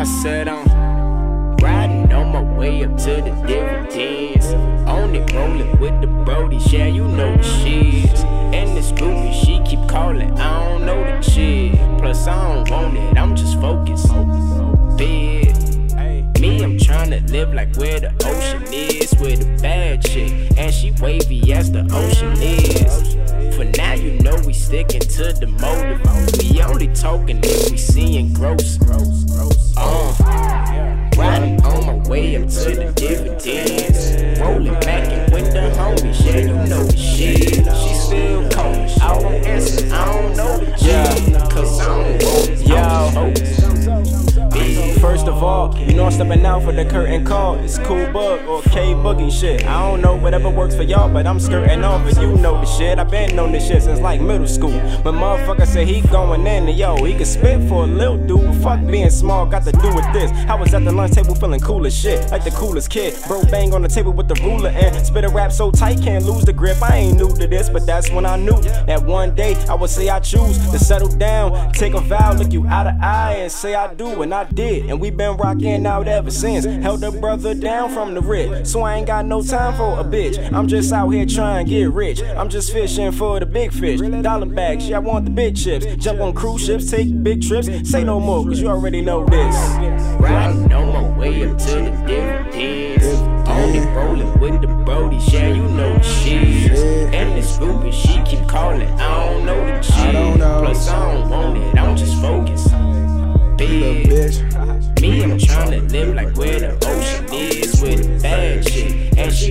Riding on my way up to the dividends. On it, rolling with the Brodies, yeah, you know the shit. And this groupie, she keep calling, I don't know the shit. Plus, I don't want it, I'm just focused. Big. Me, I'm trying to live like where the ocean is, where the bad chick, and she wavy as the ocean is. For now, you know we sticking to the motive. We only talking if we seeing gross. The homies, yeah, you know the shit. You know I'm stepping out for the curtain call. It's cool bug or K boogie shit. I don't know whatever works for y'all, but I'm skirting off and you know the shit. I've been on this shit since like middle school. But motherfucker said he going in and yo, he can spit for a little dude. Fuck being small, got to do with this. I was at the lunch table feeling cool as shit, like the coolest kid. Bro bang on the table with the ruler and spit a rap so tight can't lose the grip. I ain't new to this, but that's when I knew that one day I would say I choose to settle down, take a vow, look you out of eye and say I do, and I did. And we been rocking out ever since. Held a brother down from the rip, so I ain't got no time for a bitch. I'm just out here trying to get rich. I'm just fishing for the big fish. Dollar bags, yeah, I want the big chips. Jump on cruise ships, take big trips. Say no more, cause you already know this. Riding on my way up to the dividends.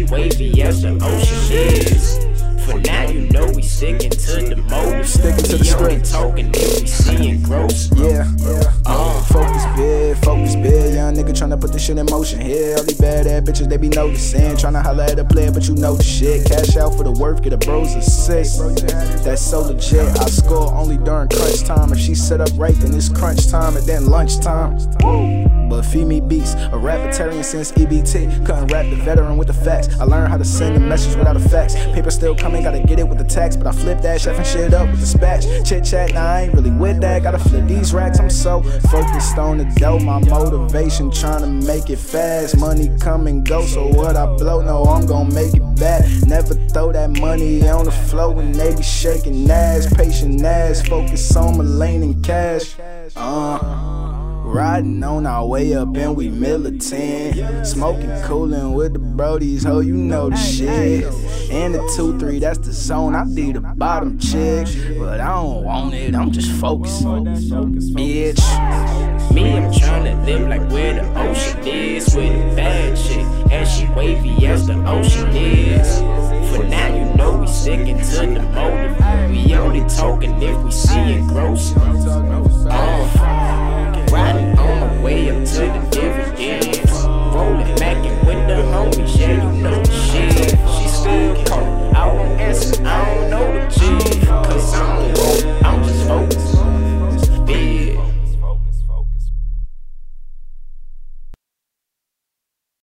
Wavy as the ocean is. For now, you know we sticking to the motive. Sticking to the script. talking if we seeing gross. Yeah, uh, focus big, focus big. Young nigga tryna put this shit in motion. Here, all these bad ass bitches, they be noticing. Tryna holler at a player, but you know the shit. Cash out for the work, get a bros assist. That's so legit. I score only during crunch time. If she set up right, then it's crunch time, and then lunchtime. But feed me beats, a rapitarian since EBT. Couldn't rap the veteran with the facts. I learned how to send a message without a fax. Paper still coming, gotta get it with the tax. But I flip that, chefing shit up with the spatch. Chit chat, nah, I ain't really with that. Gotta flip these racks, I'm so focused on the dough. My motivation trying to make it fast. Money come and go, so what I blow, no, I'm gonna make it back. Never throw that money on the floor when they be shaking ass. Patient ass, focus on my lane and cash. Uh. Riding on our way up and we militant. Smoking, cooling with the brodies, ho, you know the shit. And the 2 3, that's the zone. I be the bottom chick, but I don't want it, I'm just focused. Bitch. Me, I'm trying to live like where the ocean is. With a bad chick, and she wavy as the ocean is. For now, you know we sticking to the motive. We only talking if we see it gross.